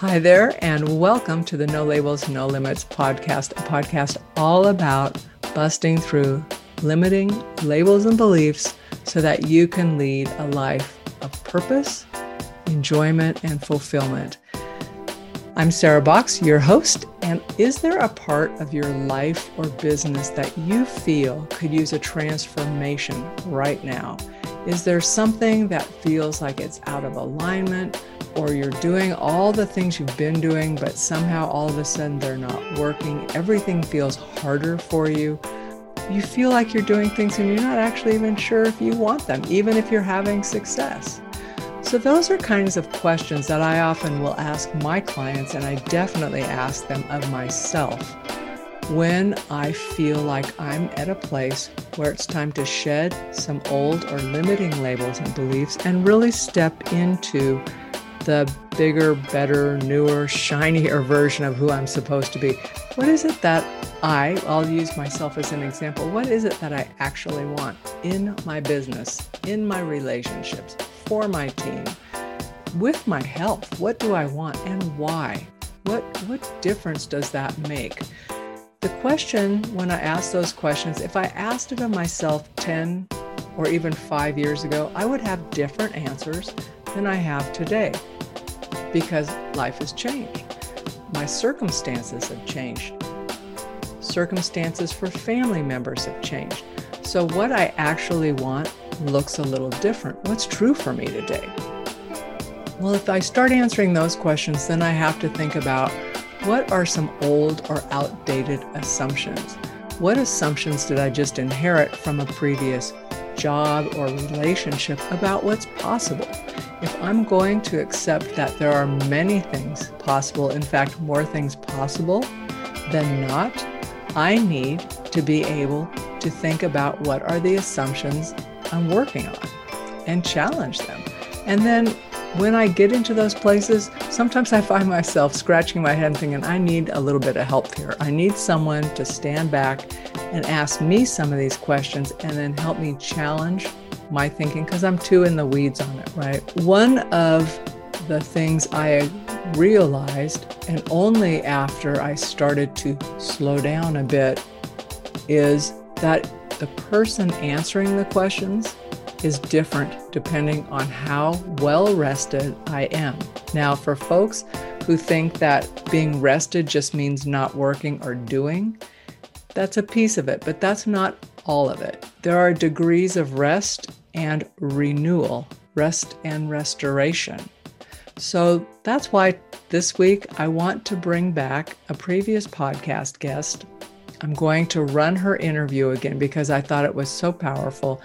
Hi there, and welcome to the No Labels, No Limits podcast, a podcast all about busting through limiting labels and beliefs so that you can lead a life of purpose, enjoyment, and fulfillment. I'm Sarah Box, your host, and is there a part of your life or business that you feel could use a transformation right now? Is there something that feels like it's out of alignment? Or you're doing all the things you've been doing, but somehow all of a sudden they're not working. Everything feels harder for you. You feel like you're doing things and you're not actually even sure if you want them, even if you're having success. So, those are kinds of questions that I often will ask my clients, and I definitely ask them of myself when I feel like I'm at a place where it's time to shed some old or limiting labels and beliefs and really step into the bigger, better, newer, shinier version of who I'm supposed to be. What is it that I, I'll use myself as an example, what is it that I actually want in my business, in my relationships, for my team, with my health? What do I want and why? What, what difference does that make? The question, when I ask those questions, if I asked it of myself 10 or even five years ago, I would have different answers than I have today because life has changed. My circumstances have changed. Circumstances for family members have changed. So, what I actually want looks a little different. What's true for me today? Well, if I start answering those questions, then I have to think about what are some old or outdated assumptions? What assumptions did I just inherit from a previous job or relationship about what's possible? if I'm going to accept that there are many things possible, in fact, more things possible than not, I need to be able to think about what are the assumptions I'm working on and challenge them. And then when I get into those places, sometimes I find myself scratching my head and thinking, I need a little bit of help here. I need someone to stand back and ask me some of these questions and then help me challenge my thinking because I'm too in the weeds on it, right? One of the things I realized, and only after I started to slow down a bit, is that the person answering the questions is different depending on how well rested I am. Now, for folks who think that being rested just means not working or doing, that's a piece of it, but that's not all of it. There are degrees of rest and renewal, rest and restoration. So that's why this week I want to bring back a previous podcast guest. I'm going to run her interview again because I thought it was so powerful.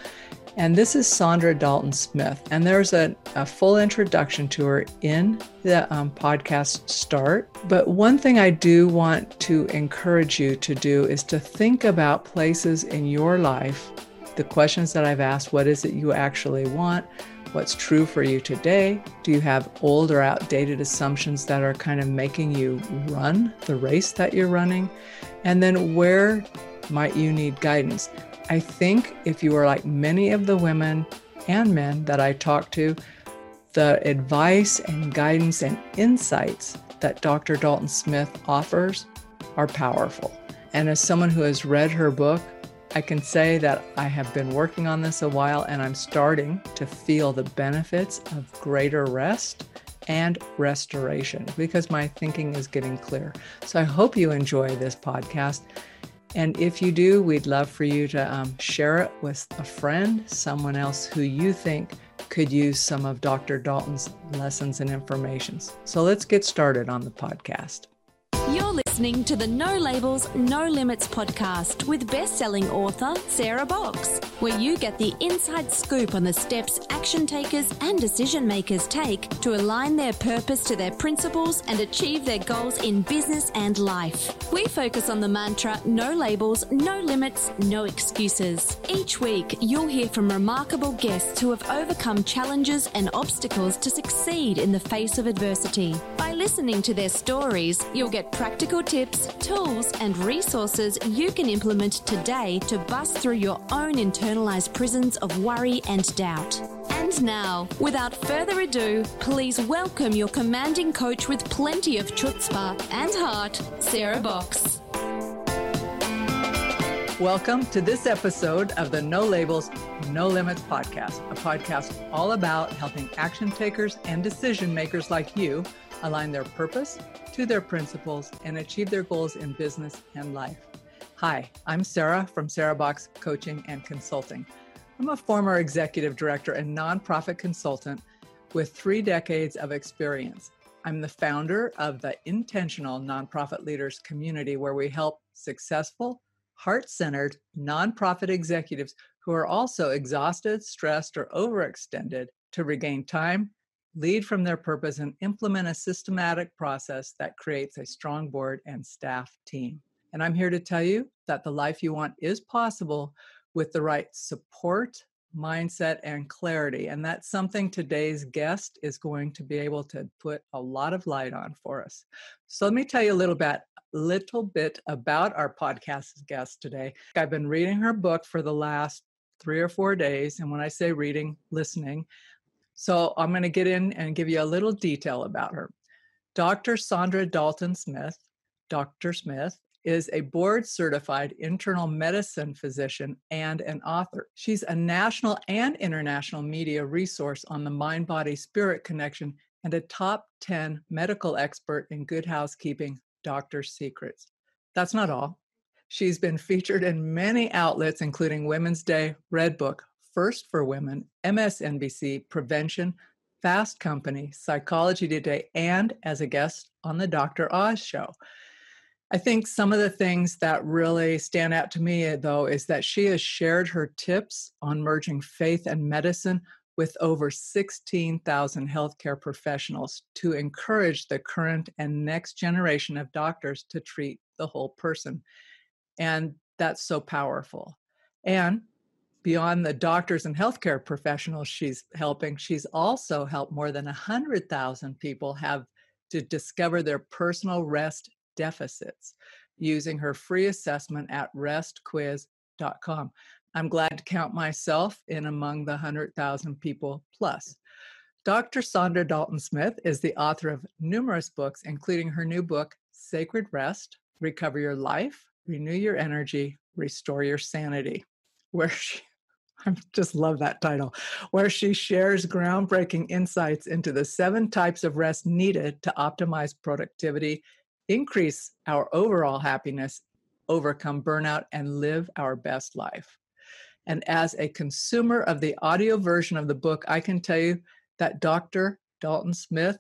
And this is Saundra Dalton Smith. And there's a, a full introduction to her in the um, podcast start. But one thing I do want to encourage you to do is to think about places in your life the questions that I've asked what is it you actually want? What's true for you today? Do you have old or outdated assumptions that are kind of making you run the race that you're running? And then where might you need guidance? I think if you are like many of the women and men that I talk to, the advice and guidance and insights that Dr. Dalton Smith offers are powerful. And as someone who has read her book, I can say that I have been working on this a while and I'm starting to feel the benefits of greater rest and restoration because my thinking is getting clear. So I hope you enjoy this podcast. And if you do, we'd love for you to um, share it with a friend, someone else who you think could use some of Dr. Dalton's lessons and information. So let's get started on the podcast. You're listening to the No Labels, No Limits podcast with best-selling author Sarah Box, where you get the inside scoop on the steps action takers and decision makers take to align their purpose to their principles and achieve their goals in business and life. We focus on the mantra no labels, no limits, no excuses. Each week, you'll hear from remarkable guests who have overcome challenges and obstacles to succeed in the face of adversity. By listening to their stories, you'll get practical tips, tools, and resources you can implement today to bust through your own prisons of worry and doubt. And now, without further ado, please welcome your commanding coach with plenty of chutzpah and heart, Sarah Box. Welcome to this episode of the No Labels, No Limits podcast, a podcast all about helping action takers and decision makers like you align their purpose to their principles and achieve their goals in business and life. Hi, I'm Sarah from Sarah Box Coaching and Consulting. I'm a former executive director and nonprofit consultant with three decades of experience. I'm the founder of the Intentional Nonprofit Leaders Community, where we help successful heart centered nonprofit executives who are also exhausted, stressed, or overextended to regain time, lead from their purpose, and implement a systematic process that creates a strong board and staff team. And I'm here to tell you that the life you want is possible with the right support, mindset, and clarity. And that's something today's guest is going to be able to put a lot of light on for us. So let me tell you a little bit little bit about our podcast guest today. I've been reading her book for the last three or four days. And when I say reading, listening. So I'm going to get in and give you a little detail about her. Dr. Saundra Dalton Smith, Dr. Smith, is a board certified internal medicine physician and an author. She's a national and international media resource on the mind body spirit connection and a top 10 medical expert in good housekeeping, doctor's secrets. That's not all. She's been featured in many outlets, including Women's Day, Redbook, First for Women, MSNBC, Prevention, Fast Company, Psychology Today, and as a guest on the Dr. Oz show. I think some of the things that really stand out to me, eh, though, is that she has shared her tips on merging faith and medicine with over 16,000 healthcare professionals to encourage the current and next generation of doctors to treat the whole person. And that's so powerful. And beyond the doctors and healthcare professionals she's helping, she's also helped more than 100,000 people have to discover their personal rest deficits using her free assessment at restquiz.com. I'm glad to count myself in among the 100,000 people plus. Dr. Saundra Dalton Smith is the author of numerous books, including her new book, Sacred Rest Recover Your Life, Renew Your Energy, Restore Your Sanity, where she I just love that title, where she shares groundbreaking insights into the seven types of rest needed to optimize productivity, increase our overall happiness, overcome burnout, and live our best life. And as a consumer of the audio version of the book, I can tell you that Dr. Dalton Smith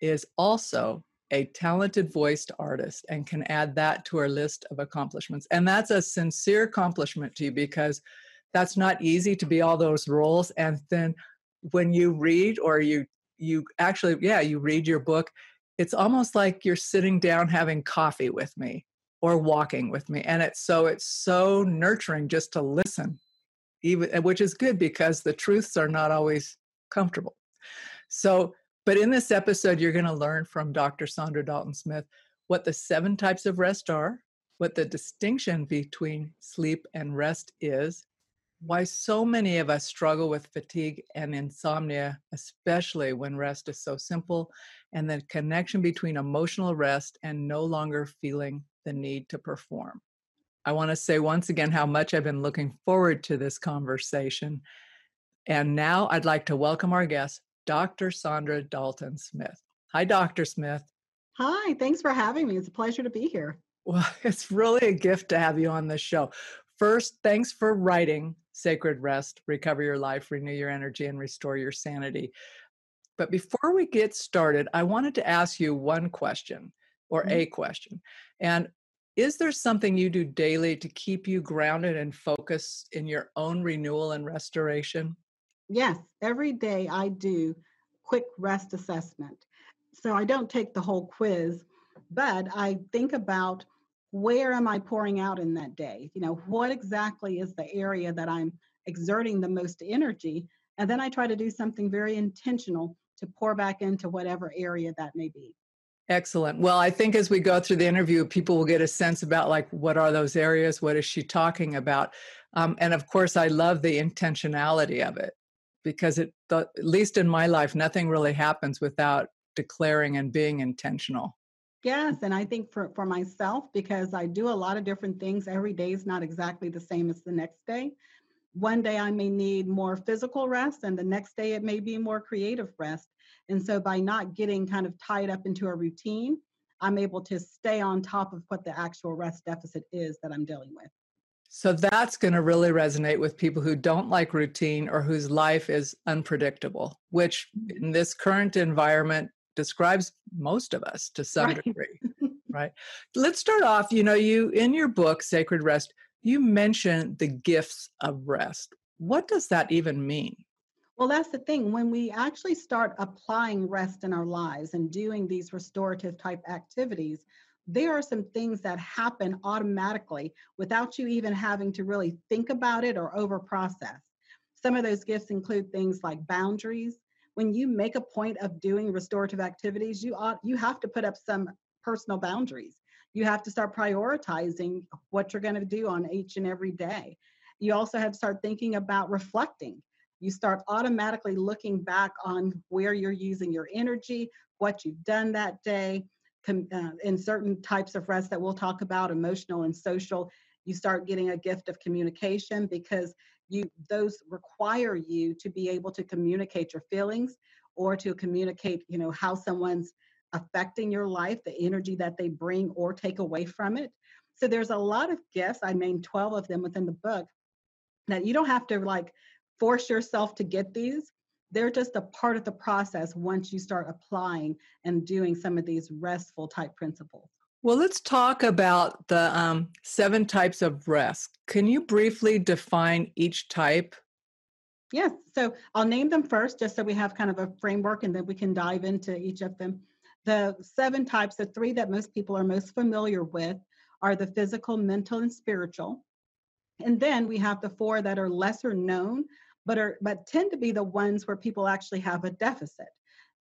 is also a talented voiced artist and can add that to our list of accomplishments. And that's a sincere accomplishment to you because that's not easy to be all those roles. And then when you read or you you actually yeah you read your book it's almost like you're sitting down having coffee with me or walking with me and it's so it's so nurturing just to listen even which is good because the truths are not always comfortable. So but in this episode you're going to learn from dr saundra dalton smith what the seven types of rest are what the distinction between sleep and rest is why so many of us struggle with fatigue and insomnia especially when rest is so simple and the connection between emotional rest and no longer feeling the need to perform. I want to say once again how much I've been looking forward to this conversation. And now I'd like to welcome our guest, Dr. Saundra Dalton Smith. Hi, Dr. Smith. Hi, thanks for having me. It's a pleasure to be here. Well, it's really a gift to have you on this show. First, thanks for writing Sacred Rest Recover Your Life, Renew Your Energy, and Restore Your Sanity. But before we get started, I wanted to ask you one question or mm-hmm. a question. And is there something you do daily to keep you grounded and focused in your own renewal and restoration? Yes, every day I do quick rest assessment. So I don't take the whole quiz, but I think about where am I pouring out in that day? You know, what exactly is the area that I'm exerting the most energy? And then I try to do something very intentional to pour back into whatever area that may be. Excellent. Well, I think as we go through the interview, people will get a sense about like what are those areas, what is she talking about, um, and of course, I love the intentionality of it because it, at least in my life, nothing really happens without declaring and being intentional. Yes, and I think for for myself because I do a lot of different things. Every day is not exactly the same as the next day. One day I may need more physical rest, and the next day it may be more creative rest. And so by not getting kind of tied up into a routine, I'm able to stay on top of what the actual rest deficit is that I'm dealing with. So that's going to really resonate with people who don't like routine or whose life is unpredictable, which mm-hmm. in this current environment describes most of us to some right. degree. right. Let's start off. You know, you in your book, Sacred Rest, you mention the gifts of rest. What does that even mean? Well, that's the thing. When we actually start applying rest in our lives and doing these restorative type activities, there are some things that happen automatically without you even having to really think about it or over process. Some of those gifts include things like boundaries. When you make a point of doing restorative activities, you ought you have to put up some personal boundaries. You have to start prioritizing what you're going to do on each and every day. You also have to start thinking about reflecting you start automatically looking back on where you're using your energy, what you've done that day. Uh, in certain types of rest that we'll talk about, emotional and social, you start getting a gift of communication because you those require you to be able to communicate your feelings or to communicate, you know, how someone's affecting your life, the energy that they bring or take away from it. So there's a lot of gifts. I named 12 of them within the book that you don't have to like force yourself to get these. They're just a part of the process once you start applying and doing some of these restful type principles. Well, let's talk about the um, seven types of rest. Can you briefly define each type? Yes. So I'll name them first just so we have kind of a framework and then we can dive into each of them. The seven types, the three that most people are most familiar with, are the physical, mental, and spiritual. And then we have the four that are lesser known, but are but tend to be the ones where people actually have a deficit.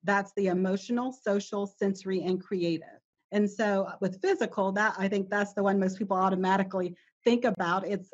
That's the emotional, social, sensory, and creative. And so uh, with physical, that I think that's the one most people automatically think about. It's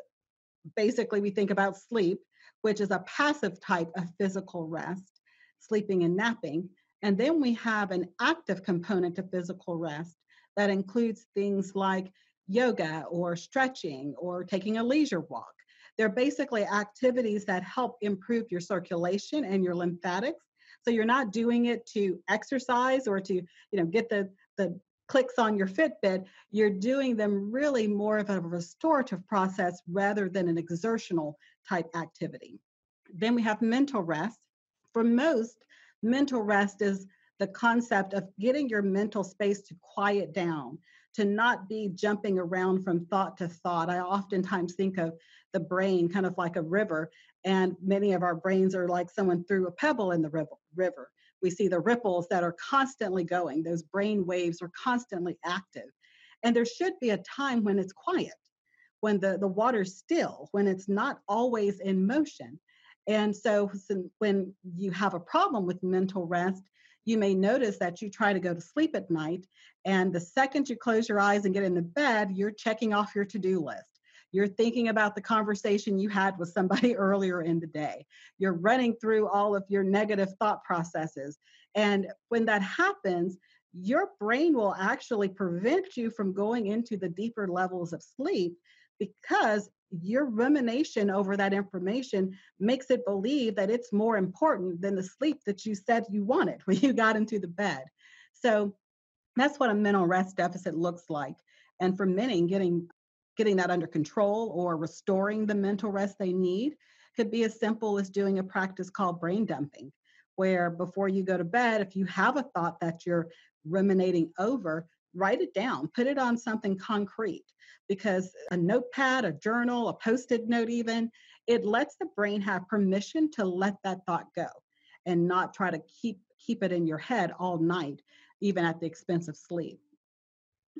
basically we think about sleep, which is a passive type of physical rest, sleeping and napping. And then we have an active component to physical rest that includes things like yoga or stretching or taking a leisure walk. They're basically activities that help improve your circulation and your lymphatics. So you're not doing it to exercise or to, you know, get the the clicks on your Fitbit. You're doing them really more of a restorative process rather than an exertional type activity. Then we have mental rest. For most, mental rest is the concept of getting your mental space to quiet down, to not be jumping around from thought to thought. I oftentimes think of the brain kind of like a river, and many of our brains are like someone threw a pebble in the river. We see the ripples that are constantly going, those brain waves are constantly active. And there should be a time when it's quiet, when the, the water's still, when it's not always in motion. And so when you have a problem with mental rest, you may notice that you try to go to sleep at night, and the second you close your eyes and get into bed, you're checking off your to do list. You're thinking about the conversation you had with somebody earlier in the day. You're running through all of your negative thought processes. And when that happens, your brain will actually prevent you from going into the deeper levels of sleep because your rumination over that information makes it believe that it's more important than the sleep that you said you wanted when you got into the bed. So that's what a mental rest deficit looks like. And for many, getting getting that under control or restoring the mental rest they need could be as simple as doing a practice called brain dumping, where before you go to bed, if you have a thought that you're ruminating over, write it down, put it on something concrete because a notepad, a journal, a post it note, even, it lets the brain have permission to let that thought go and not try to keep keep it in your head all night even at the expense of sleep.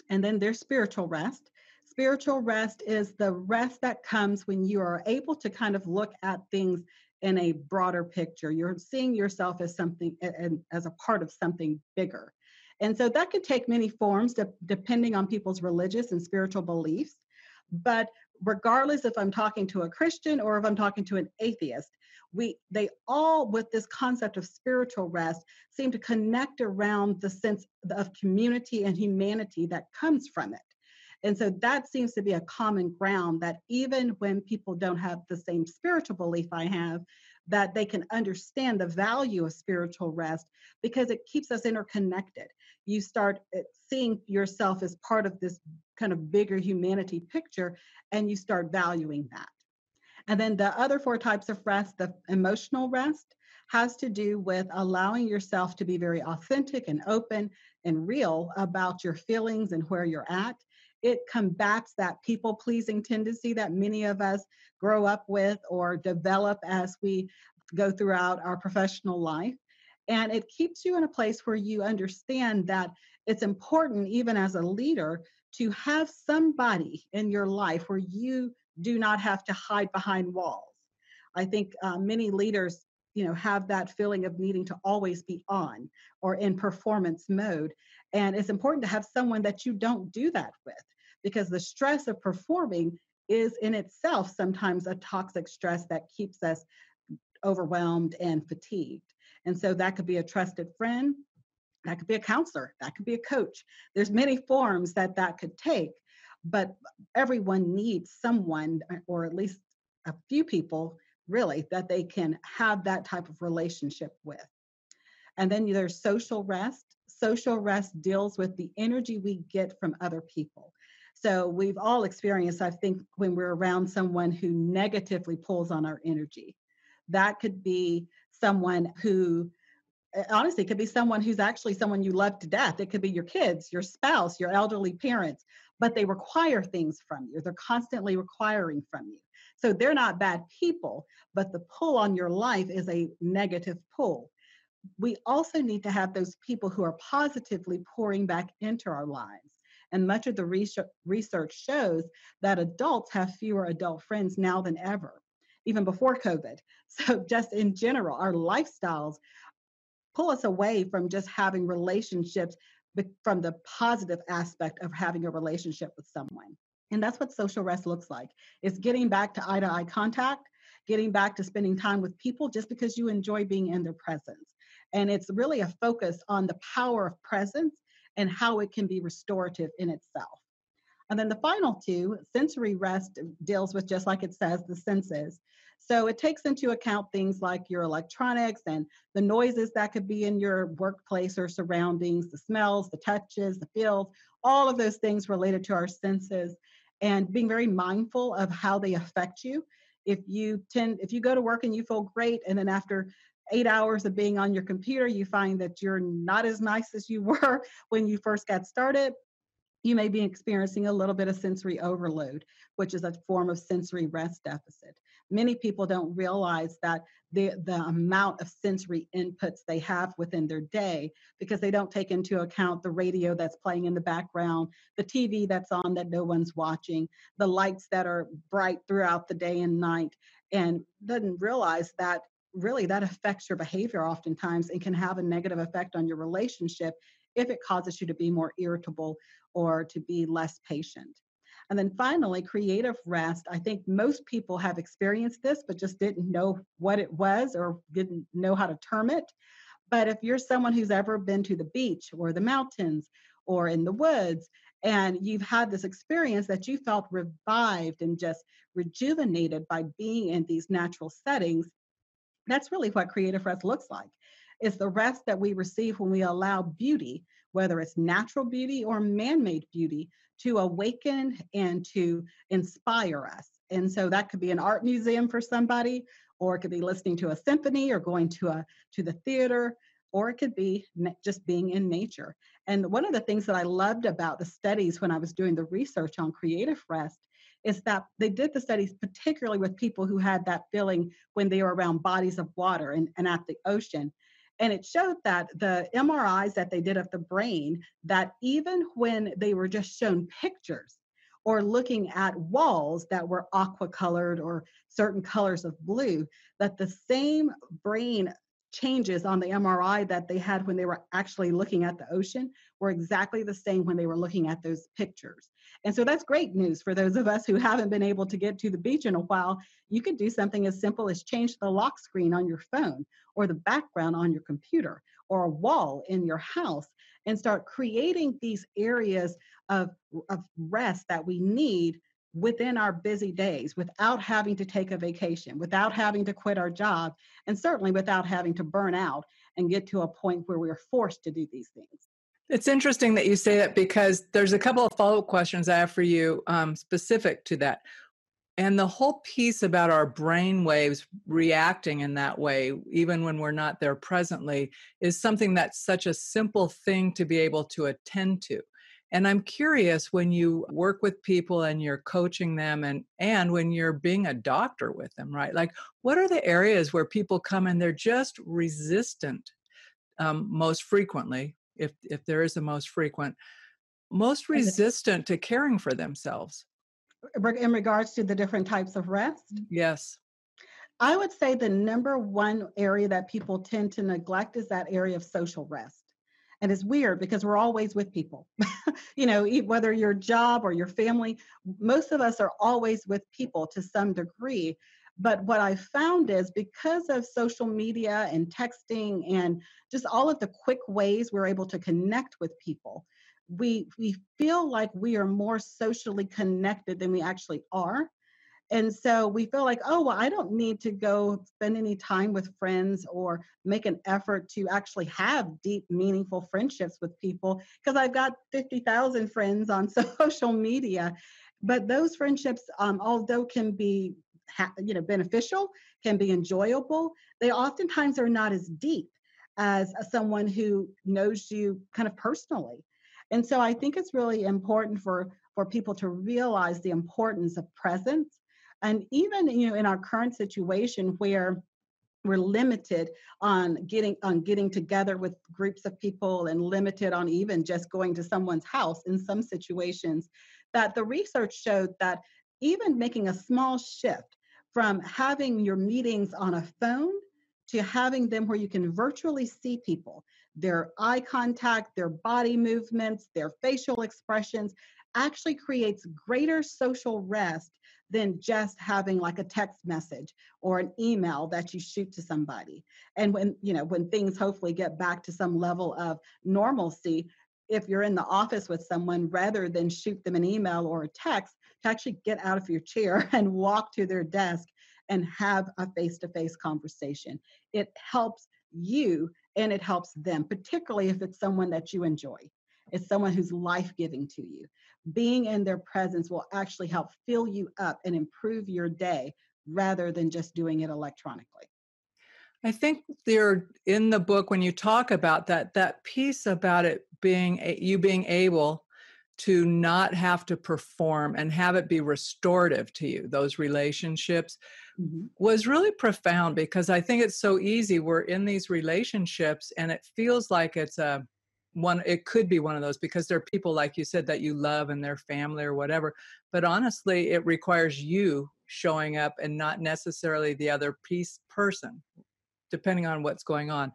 And then there's spiritual rest spiritual rest is the rest that comes when you are able to kind of look at things in a broader picture you're seeing yourself as something and as a part of something bigger And so that could take many forms de- depending on people's religious and spiritual beliefs. But regardless if I'm talking to a Christian or if I'm talking to an atheist, we they all with this concept of spiritual rest seem to connect around the sense of community and humanity that comes from it. And so that seems to be a common ground that even when people don't have the same spiritual belief I have, that they can understand the value of spiritual rest because it keeps us interconnected. You start eh, seeing yourself as part of this kind of bigger humanity picture and you start valuing that. And then the other four types of rest, the emotional rest, has to do with allowing yourself to be very authentic and open and real about your feelings and where you're at. It combats that people pleasing tendency that many of us grow up with or develop as we go throughout our professional life. And it keeps you in a place where you understand that it's important, even as a leader, to have somebody in your life where you do not have to hide behind walls. I think uh, many leaders, you know, have that feeling of needing to always be on or in performance mode. And it's important to have someone that you don't do that with because the stress of performing is in itself sometimes a toxic stress that keeps us overwhelmed and fatigued. And so that could be a trusted friend, that could be a counselor, that could be a coach. There's many forms that that could take, but everyone needs someone or at least a few people really that they can have that type of relationship with. And then there's social rest. Social rest deals with the energy we get from other people. So we've all experienced, I think, when we're around someone who negatively pulls on our energy. That could be someone who eh, honestly could be someone who's actually someone you love to death it could be your kids your spouse your elderly parents but they require things from you they're constantly requiring from you so they're not bad people but the pull on your life is a negative pull we also need to have those people who are positively pouring back into our lives and much of the research shows that adults have fewer adult friends now than ever, even before COVID. So, just in general, our lifestyles pull us away from just having relationships from the positive aspect of having a relationship with someone. And that's what social rest looks like. It's getting back to eye to eye contact, getting back to spending time with people just because you enjoy being in their presence. And it's really a focus on the power of presence and how it can be restorative in itself. And then the final two, sensory rest uh, deals with just like it says, the senses. So it takes into account things like your electronics and the noises that could be in your workplace or surroundings, the smells, the touches, the feels, all of those things related to our senses and being very mindful of how they affect you. If you tend if you go to work and you feel great and then after eight hours of being on your computer, you find that you're not as nice as you were when you first got started, you may be experiencing a little bit of sensory overload, which is a form of sensory rest deficit. Many people don't realize that the, the amount of sensory inputs they have within their day because they don't take into account the radio that's playing in the background, the TV that's on that no one's watching, the lights that are bright throughout the day and night, and doesn't realize that really that affects your behavior oftentimes and can have a negative effect on your relationship if it causes you to be more irritable or to be less patient. And then finally, creative rest. I think most people have experienced this, but just didn't know what it was or didn't know how to term it. But if you're someone who's ever been to the beach or the mountains or in the woods, and you've had this experience that you felt revived and just rejuvenated by being in these natural settings, that's really what creative rest looks like. It's the rest that we receive when we allow beauty, whether it's natural beauty or man made beauty, to awaken and to inspire us. And so that could be an art museum for somebody, or it could be listening to a symphony or going to a to the theater or it could be just being in nature. And one of the things that I loved about the studies when I was doing the research on creative rest is that they did the studies particularly with people who had that feeling when they were around bodies of water and, and at the ocean. And it showed that the MRIs that they did of the brain, that even when they were just shown pictures or looking at walls that were aqua colored or certain colors of blue, that the same brain changes on the MRI that they had when they were actually looking at the ocean were exactly the same when they were looking at those pictures. And so that's great news for those of us who haven't been able to get to the beach in a while. You can do something as simple as change the lock screen on your phone or the background on your computer or a wall in your house and start creating these areas of, of rest that we need within our busy days without having to take a vacation, without having to quit our job, and certainly without having to burn out and get to a point where we're forced to do these things. It's interesting that you say that because there's a couple of follow up questions I have for you um, specific to that. And the whole piece about our brain waves reacting in that way, even when we're not there presently, is something that's such a simple thing to be able to attend to. And I'm curious when you work with people and you're coaching them and and when you're being a doctor with them, right? Like what are the areas where people come and they're just resistant um, most frequently, if if there is a most frequent, most resistant to caring for themselves? In regards to the different types of rest? Yes. I would say the number one area that people tend to neglect is that area of social rest and it's weird because we're always with people you know whether your job or your family most of us are always with people to some degree but what i found is because of social media and texting and just all of the quick ways we're able to connect with people we we feel like we are more socially connected than we actually are and so we feel like, oh, well, I don't need to go spend any time with friends or make an effort to actually have deep, meaningful friendships with people because I've got 50,000 friends on social media. But those friendships, um, although can be you know beneficial, can be enjoyable, they oftentimes are not as deep as someone who knows you kind of personally. And so I think it's really important for for people to realize the importance of presence and even you know in our current situation where we're limited on getting on getting together with groups of people and limited on even just going to someone's house in some situations that the research showed that even making a small shift from having your meetings on a phone to having them where you can virtually see people their eye contact their body movements their facial expressions actually creates greater social rest than just having like a text message or an email that you shoot to somebody. And when, you know, when things hopefully get back to some level of normalcy, if you're in the office with someone, rather than shoot them an email or a text, to actually get out of your chair and walk to their desk and have a face to face conversation. It helps you and it helps them, particularly if it's someone that you enjoy. It's someone who's life giving to you being in their presence will actually help fill you up and improve your day rather than just doing it electronically. I think there in the book when you talk about that that piece about it being you being able to not have to perform and have it be restorative to you those relationships mm-hmm. was really profound because I think it's so easy we're in these relationships and it feels like it's a one it could be one of those because there are people like you said that you love and their family or whatever but honestly it requires you showing up and not necessarily the other piece person depending on what's going on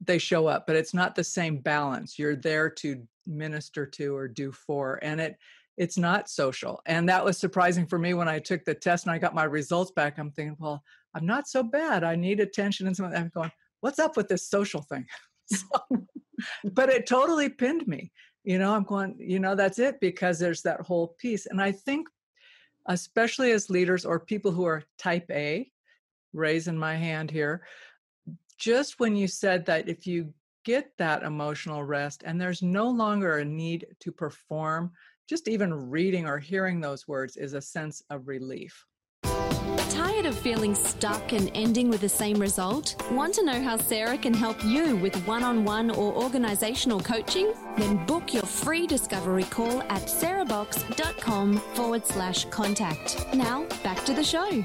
they show up but it's not the same balance you're there to minister to or do for and it it's not social and that was surprising for me when i took the test and i got my results back i'm thinking well i'm not so bad i need attention and something i'm going what's up with this social thing so, but it totally pinned me. You know, I'm going, you know, that's it because there's that whole piece. And I think, especially as leaders or people who are type A, raising my hand here, just when you said that if you get that emotional rest and there's no longer a need to perform, just even reading or hearing those words is a sense of relief. Tired of feeling stuck and ending with the same result? Want to know how Sarah can help you with one on one or organizational coaching? Then book your free discovery call at sarahbox.com forward slash contact. Now, back to the show.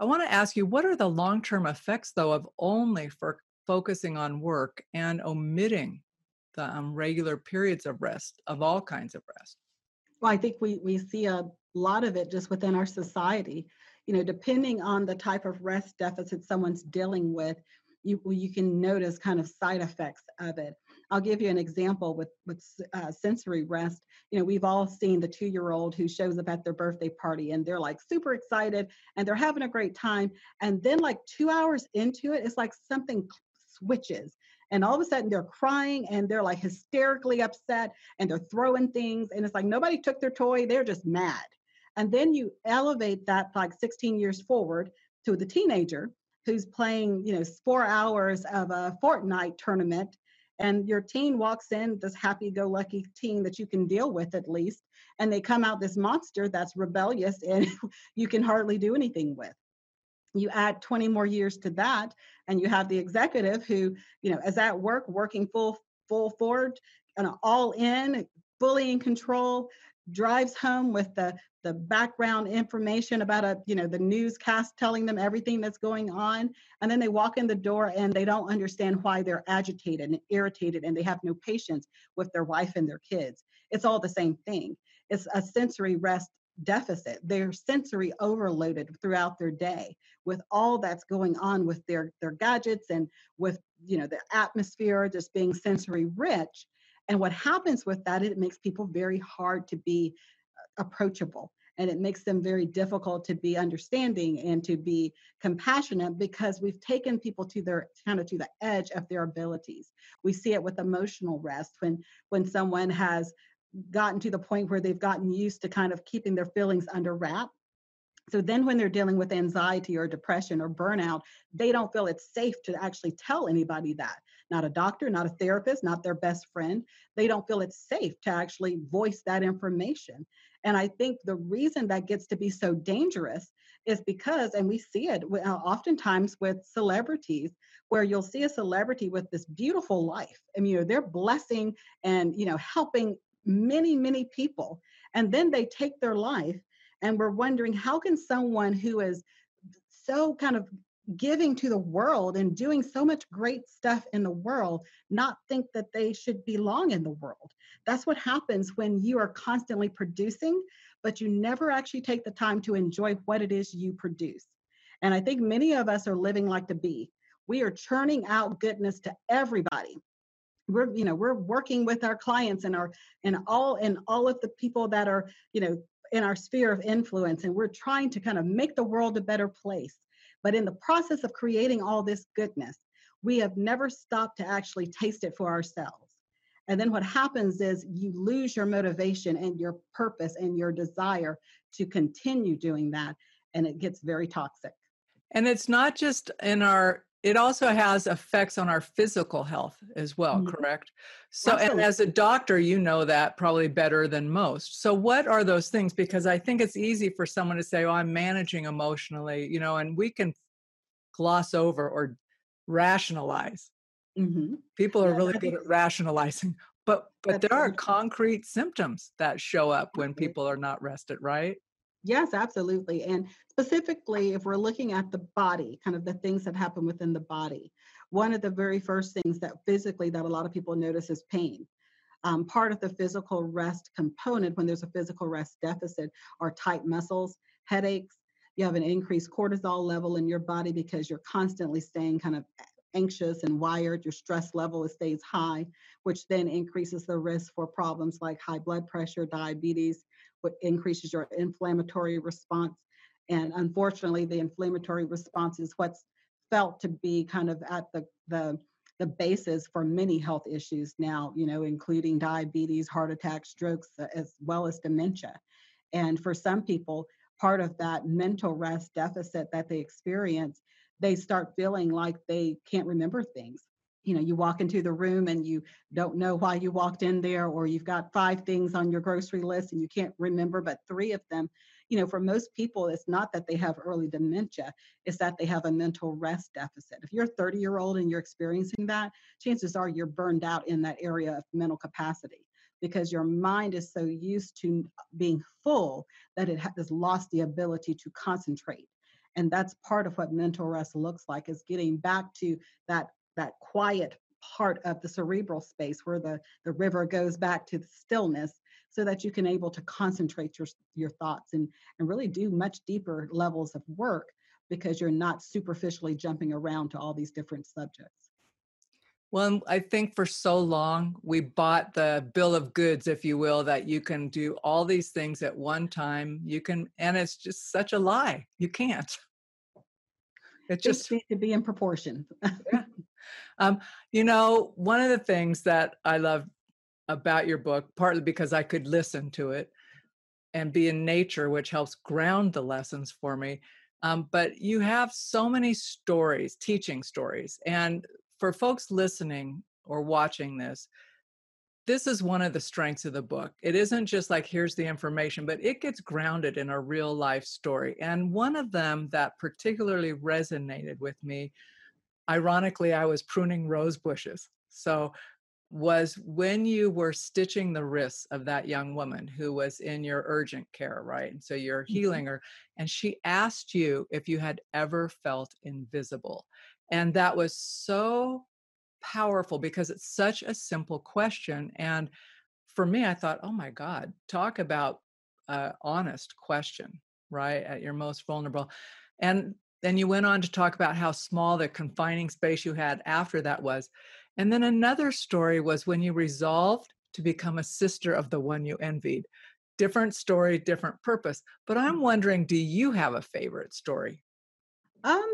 I want to ask you what are the long term effects, though, of only for focusing on work and omitting the um, regular periods of rest, of all kinds of rest? Well, I think we, we see a lot of it just within our society. you know, depending on the type of rest deficit someone's dealing with, you, you can notice kind of side effects of it. I'll give you an example with with uh, sensory rest. You know, we've all seen the two-year-old who shows up at their birthday party and they're like super excited and they're having a great time, and then like two hours into it, it's like something switches. And all of a sudden they're crying and they're like hysterically upset and they're throwing things and it's like nobody took their toy they're just mad. And then you elevate that like 16 years forward to the teenager who's playing you know four hours of a Fortnite tournament and your teen walks in this happy-go-lucky teen that you can deal with at least and they come out this monster that's rebellious and you can hardly do anything with. You add 20 more years to that and you have the executive who you know is at work working full full forward and all in bullying control drives home with the the background information about a you know the newscast telling them everything that's going on and then they walk in the door and they don't understand why they're agitated and irritated and they have no patience with their wife and their kids. It's all the same thing. It's a sensory rest deficit. They're sensory overloaded throughout their day with all that's going on with their their gadgets and with you know the atmosphere just being sensory rich. And what happens with that it makes people very hard to be approachable and it makes them very difficult to be understanding and to be compassionate because we've taken people to their kind of to the edge of their abilities we see it with emotional rest when when someone has gotten to the point where they've gotten used to kind of keeping their feelings under wrap. So then when they're dealing with anxiety or depression or burnout, they don't feel it's safe to actually tell anybody that. Not a doctor, not a therapist, not their best friend. They don't feel it's safe to actually voice that information. And I think the reason that gets to be so dangerous is because, and we see it uh, oftentimes with celebrities, where you'll see a celebrity with this beautiful life. I mean, you know, they're blessing and you know helping many, many people. And then they take their life, and we're wondering how can someone who is so kind of giving to the world and doing so much great stuff in the world not think that they should belong in the world. That's what happens when you are constantly producing but you never actually take the time to enjoy what it is you produce. And i think many of us are living like the bee. We are churning out goodness to everybody. We're you know we're working with our clients and our and all and all of the people that are you know in our sphere of influence and we're trying to kind of make the world a better place but in the process of creating all this goodness we have never stopped to actually taste it for ourselves. And then what happens is you lose your motivation and your purpose and your desire to continue doing that and it gets very toxic. And it's not just in our it also has effects on our physical health as well mm-hmm. correct so Absolutely. and as a doctor you know that probably better than most so what are those things because i think it's easy for someone to say oh i'm managing emotionally you know and we can gloss over or rationalize mm-hmm. people are yeah, really good at rationalizing but but there are concrete symptoms that show up when people are not rested right Yes, absolutely. And specifically, if we're looking at the body, kind of the things that happen within the body, one of the very first things that physically that a lot of people notice is pain. Um, part of the physical rest component when there's a physical rest deficit are tight muscles, headaches. You have an increased cortisol level in your body because you're constantly staying kind of anxious and wired. Your stress level stays high, which then increases the risk for problems like high blood pressure, diabetes, what increases your inflammatory response. And unfortunately, the inflammatory response is what's felt to be kind of at the, the, the basis for many health issues now, you know, including diabetes, heart attacks, strokes, uh, as well as dementia. And for some people, part of that mental rest deficit that they experience, they start feeling like they can't remember things you know you walk into the room and you don't know why you walked in there or you've got five things on your grocery list and you can't remember but three of them you know for most people it's not that they have early dementia it's that they have a mental rest deficit. If you're a 30 year old and you're experiencing that chances are you're burned out in that area of mental capacity because your mind is so used to being full that it has lost the ability to concentrate. And that's part of what mental rest looks like is getting back to that that quiet part of the cerebral space where the, the river goes back to the stillness so that you can able to concentrate your your thoughts and and really do much deeper levels of work because you're not superficially jumping around to all these different subjects. Well, I think for so long we bought the bill of goods, if you will, that you can do all these things at one time. You can, and it's just such a lie. You can't. It just needs to be in proportion. yeah. Um, you know, one of the things that I love about your book, partly because I could listen to it and be in nature, which helps ground the lessons for me. Um, but you have so many stories, teaching stories. And for folks listening or watching this, this is one of the strengths of the book. It isn't just like, here's the information, but it gets grounded in a real life story. And one of them that particularly resonated with me, ironically, I was pruning rose bushes. So, was when you were stitching the wrists of that young woman who was in your urgent care, right? And so you're mm-hmm. healing her, and she asked you if you had ever felt invisible. And that was so powerful because it's such a simple question. And for me, I thought, oh my God, talk about an honest question, right? At your most vulnerable. And then you went on to talk about how small the confining space you had after that was. And then another story was when you resolved to become a sister of the one you envied. Different story, different purpose. But I'm mm. wondering, do you have a favorite story? Um,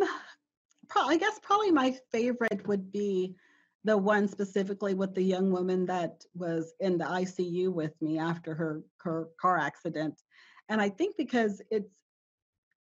pro- I guess probably my favorite would be the one specifically with the young woman that was in the ICU with me after her, her car accident. And I think because it's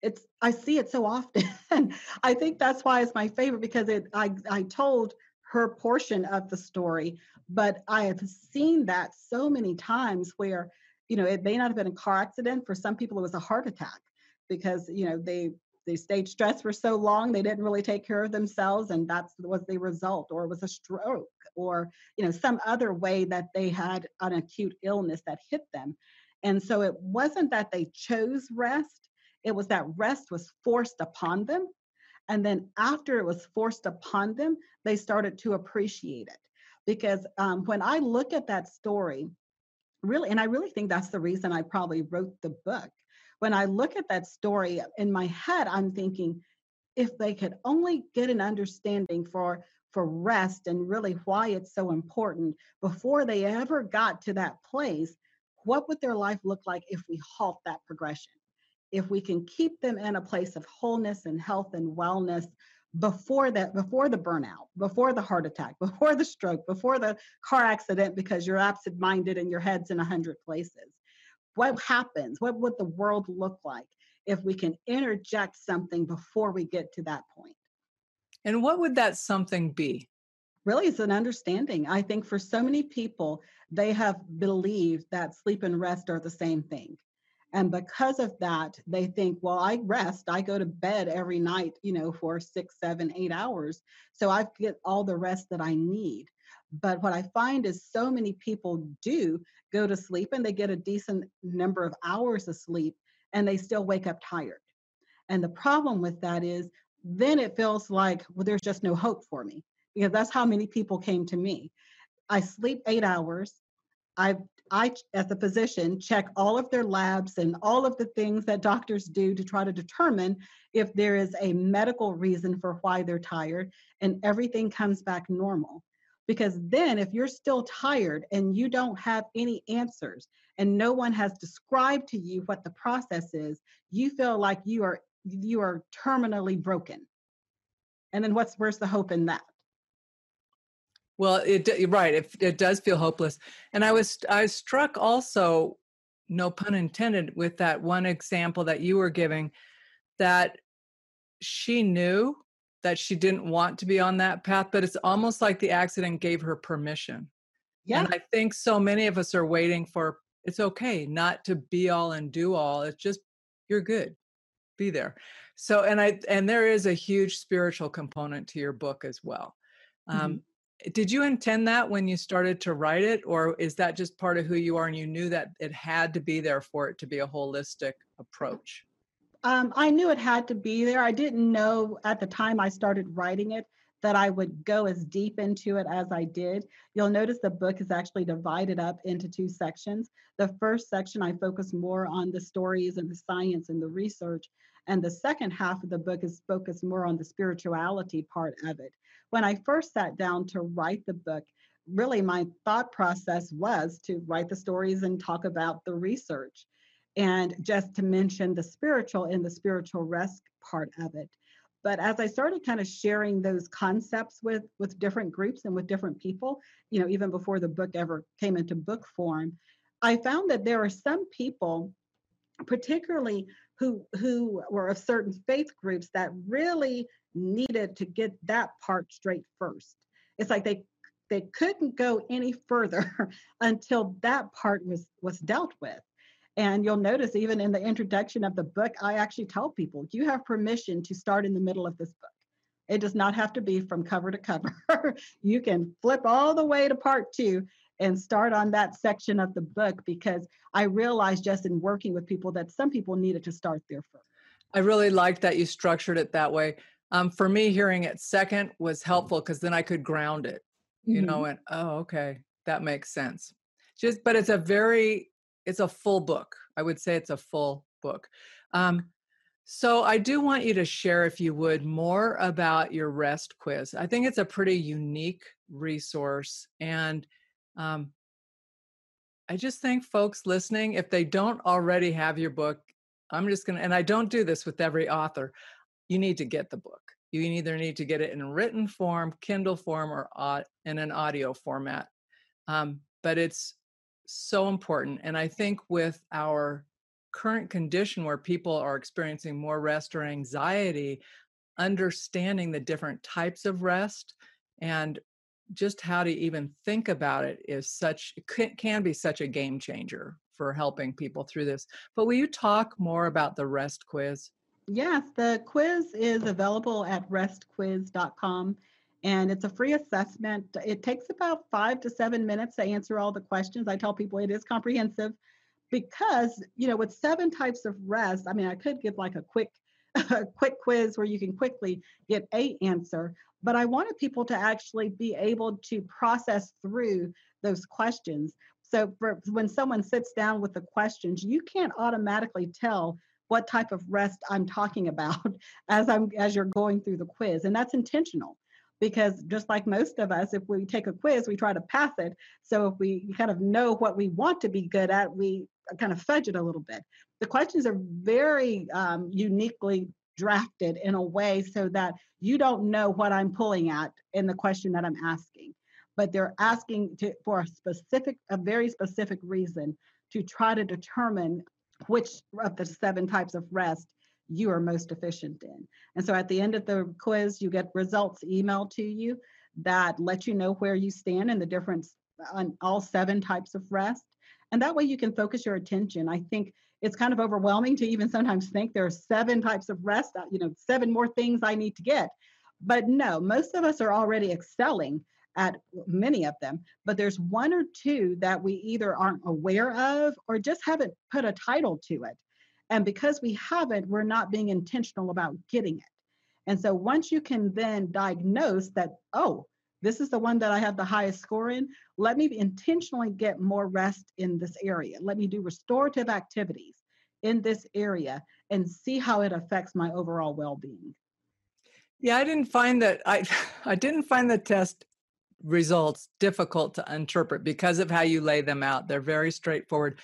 it's I see it so often. I think that's why it's my favorite because it I I told her portion of the story, but I have seen that so many times where you know it may not have been a car accident. For some people it was a heart attack because you know they they stayed stressed for so long they didn't really take care of themselves and that's was the result or it was a stroke or you know some other way that they had an acute illness that hit them. And so it wasn't that they chose rest it was that rest was forced upon them and then after it was forced upon them they started to appreciate it because um, when i look at that story really and i really think that's the reason i probably wrote the book when I look at that story in my head, I'm thinking, if they could only get an understanding for for rest and really why it's so important before they ever got to that place, what would their life look like if we halt that progression? If we can keep them in a place of wholeness and health and wellness before that before the burnout before the heart attack before the stroke before the car accident because you're absent minded and your head's in a hundred places what happens? What would the world look like if we can interject something before we get to that point? And what would that something be? Really, it's an understanding. I think for so many people, they have believed that sleep and rest are the same thing. And because of that, they think, well, I rest, I go to bed every night, you know, for six, seven, eight hours. So I get all the rest that I need. But what I find is so many people do go to sleep and they get a decent number of hours of sleep and they still wake up tired. And the problem with that is then it feels like, well, there's just no hope for me because that's how many people came to me. I sleep eight hours. I, I, as a physician, check all of their labs and all of the things that doctors do to try to determine if there is a medical reason for why they're tired, and everything comes back normal. Because then, if you're still tired and you don't have any answers and no one has described to you what the process is, you feel like you are you are terminally broken. And then what's where's the hope in that? Well, it right. It, it does feel hopeless. And I was I was struck also, no pun intended, with that one example that you were giving, that she knew that she didn't want to be on that path, but it's almost like the accident gave her permission. Yeah. And I think so many of us are waiting for it's okay not to be all and do all. It's just you're good. Be there. So and I and there is a huge spiritual component to your book as well. Mm-hmm. Did you intend that when you started to write it or is that just part of who you are and you knew that it had to be there for it to be a holistic approach um, I knew it had to be there. I didn't know at the time I started writing it that I would go as deep into it as I did. You'll notice the book is actually divided up into two sections. The first section, I focus more on the stories and the science and the research. And the second half of the book is focused more on the spirituality part of it. When I first sat down to write the book, really my thought process was to write the stories and talk about the research and just to mention the spiritual and the spiritual rest part of it. But as i started kind of sharing those concepts with with different groups and with different people you know even before the book ever came into book form i found that there are some people particularly who who were of certain faith groups that really needed to get that part straight first it's like they they couldn't go any further until that part was was dealt with and you'll notice even in the introduction of the book, I actually tell people you have permission to start in the middle of this book. It does not have to be from cover to cover. you can flip all the way to part two and start on that section of the book because I realized just in working with people that some people needed to start there first. I really liked that you structured it that way. Um, for me, hearing it second was helpful because then I could ground it, you mm-hmm. know, and oh, okay, that makes sense. Just, but it's a very it's a full book. I would say it's a full book. Um, so I do want you to share, if you would, more about your REST quiz. I think it's a pretty unique resource, and um, I just think folks listening, if they don't already have your book, I'm just gonna, and I don't do this with every author. You need to get the book. You either need to get it in written form, Kindle form, or in an audio format. Um, but it's so important. And I think with our current condition where people are experiencing more rest or anxiety, understanding the different types of rest and just how to even think about it is such can be such a game changer for helping people through this. But will you talk more about the rest quiz? Yes, the quiz is available at restquiz.com and it's a free assessment. It takes about five to seven minutes to answer all the questions. I tell people it is comprehensive because, you know, with seven types of rest, I mean, I could give like a quick, a quick quiz where you can quickly get a answer, but I wanted people to actually be able to process through those questions. So for, when someone sits down with the questions, you can't automatically tell what type of rest I'm talking about as I'm as you're going through the quiz, and that's intentional because just like most of us if we take a quiz we try to pass it. So if we kind of know what we want to be good at we kind of fudge it a little bit. The questions are very um, uniquely drafted in a way so that you don't know what i'm pulling at in the question that i'm asking. But they're asking to, for a specific a very specific reason to try to determine which of the seven types of rest you are most efficient in. And so at the end of the quiz, you get results emailed to you that let you know where you stand in the difference on all seven types of rest. And that way you can focus your attention. I think it's kind of overwhelming to even sometimes think there are seven types of rest, uh, you know, seven more things I need to get. But no, most of us are already excelling at many of them, but there's one or two that we either aren't aware of or just haven't put a title to it. And because we haven't, we're not being intentional about getting it. And so once you can then diagnose that, oh, this is the one that I have the highest score in, let me intentionally get more rest in this area. Let me do restorative activities in this area and see how it affects my overall well-being. Yeah, I didn't find that I I didn't find the test results difficult to interpret because of how you lay them out. They're very straightforward.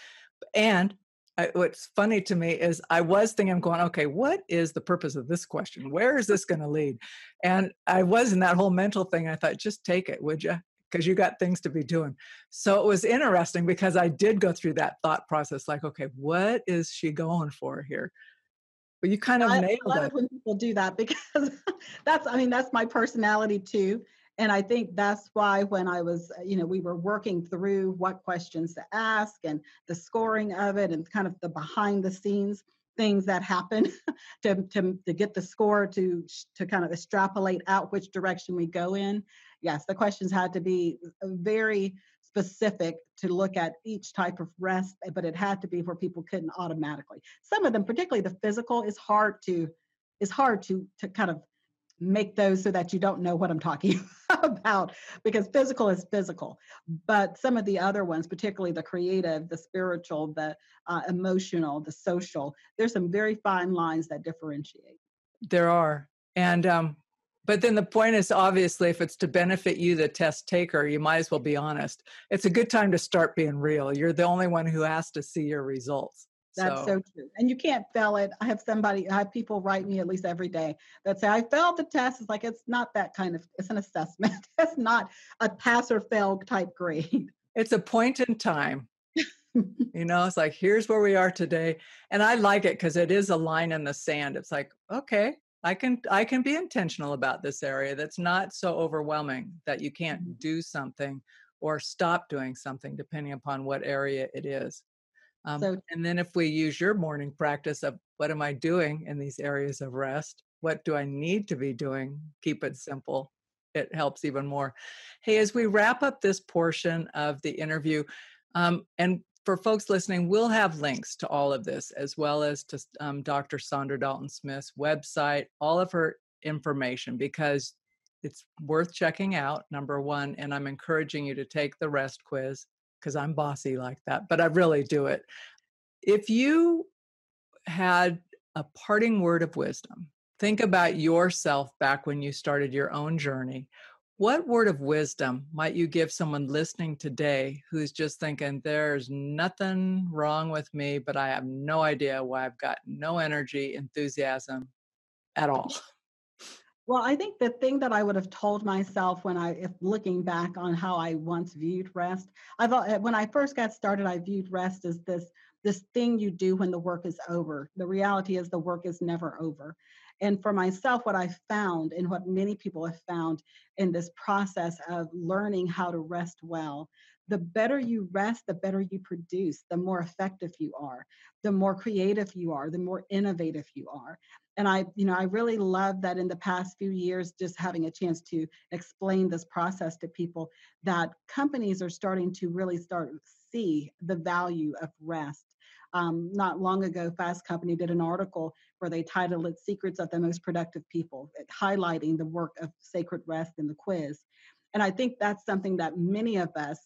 And I, what's funny to me is I was thinking, I'm going, okay, what is the purpose of this question? Where is this going to lead? And I was in that whole mental thing. I thought, just take it, would you? Because you got things to be doing. So it was interesting because I did go through that thought process like, okay, what is she going for here? But you kind of I nailed it. when people do that because that's, I mean, that's my personality too and i think that's why when i was uh, you know we were working through what questions to ask and the scoring of it and kind of the behind the scenes things that happen to, to, to get the score to to kind of extrapolate out which direction we go in. Yes the questions had to be very specific to look at each type of rest but it had to be where people couldn't automatically. Some of them particularly the physical is hard to is hard to to kind of make those so that you don't know what I'm talking about because physical is physical. But some of the other ones, particularly the creative, the spiritual, the uh, emotional, the social, there's some very fine lines that differentiate. There are. And, um, but then the point is obviously, if it's to benefit you, the test taker, you might as well be honest. It's a good time to start being real. You're the only one who has to see your results. That's so. so. true. And you can't fail it. I have somebody, I have people write me at least every day that say, I failed the test. It's like, it's not that kind of, it's an assessment. it's not a pass or fail type grade. It's a point in time. you know, it's like, here's where we are today. And I like it because it is a line in the sand. It's like, okay, I can I can be intentional about this area that's not so overwhelming that you can't mm-hmm. do something or stop doing something depending upon what area it is. Um, so, and then if we use your morning practice of what am I doing in these areas of rest? What do I need to be doing? Keep it simple. It helps even more. Hey, as we wrap up this portion of the interview, um, and for folks listening, we'll have links to all of this as well as to um, Dr. Saundra Dalton Smith's website, all of her information, because it's worth checking out, number one. And I'm encouraging you to take the rest quiz because I'm bossy like that, but I really do it. If you had a parting word of wisdom, think about yourself back when you started your own journey. What word of wisdom might you give someone listening today who's just thinking, there's nothing wrong with me, but I have no idea why I've got no energy, enthusiasm at all? Well, I think the thing that I would have told myself when I, if looking back on how I once viewed rest, I've uh, when I first got started, I viewed rest as this this thing you do when the work is over. The reality is the work is never over. And for myself, what I found and what many people have found in this process of learning how to rest well, the better you rest, the better you produce, the more effective you are, the more creative you are, the more innovative you are and i you know i really love that in the past few years just having a chance to explain this process to people that companies are starting to really start see the value of rest. Um, not long ago fast company did an article where they titled it secrets of the most productive people highlighting the work of sacred rest in the quiz. And i think that's something that many of us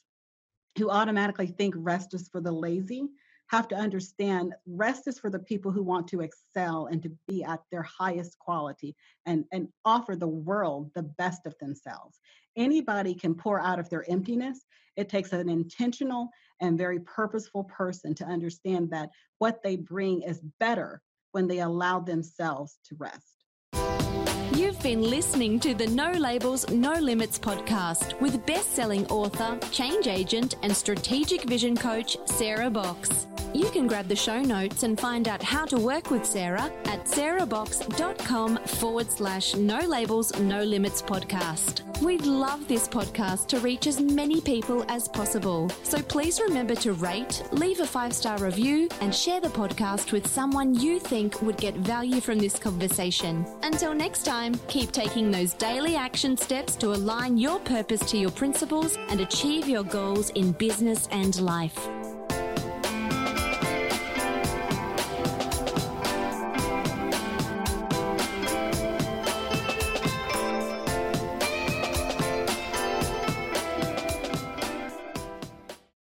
who automatically think rest is for the lazy have to understand rest is for the people who want to excel and to be at their highest quality and, and offer the world the best of themselves. Anybody can pour out of their emptiness. It takes an intentional and very purposeful person to understand that what they bring is better when they allow themselves to rest. You've been listening to the No Labels, No Limits podcast with best selling author, change agent, and strategic vision coach, Sarah Box. You can grab the show notes and find out how to work with Sarah at sarahbox.com forward slash no labels, no limits podcast. We'd love this podcast to reach as many people as possible. So please remember to rate, leave a five star review, and share the podcast with someone you think would get value from this conversation. Until next time, keep taking those daily action steps to align your purpose to your principles and achieve your goals in business and life.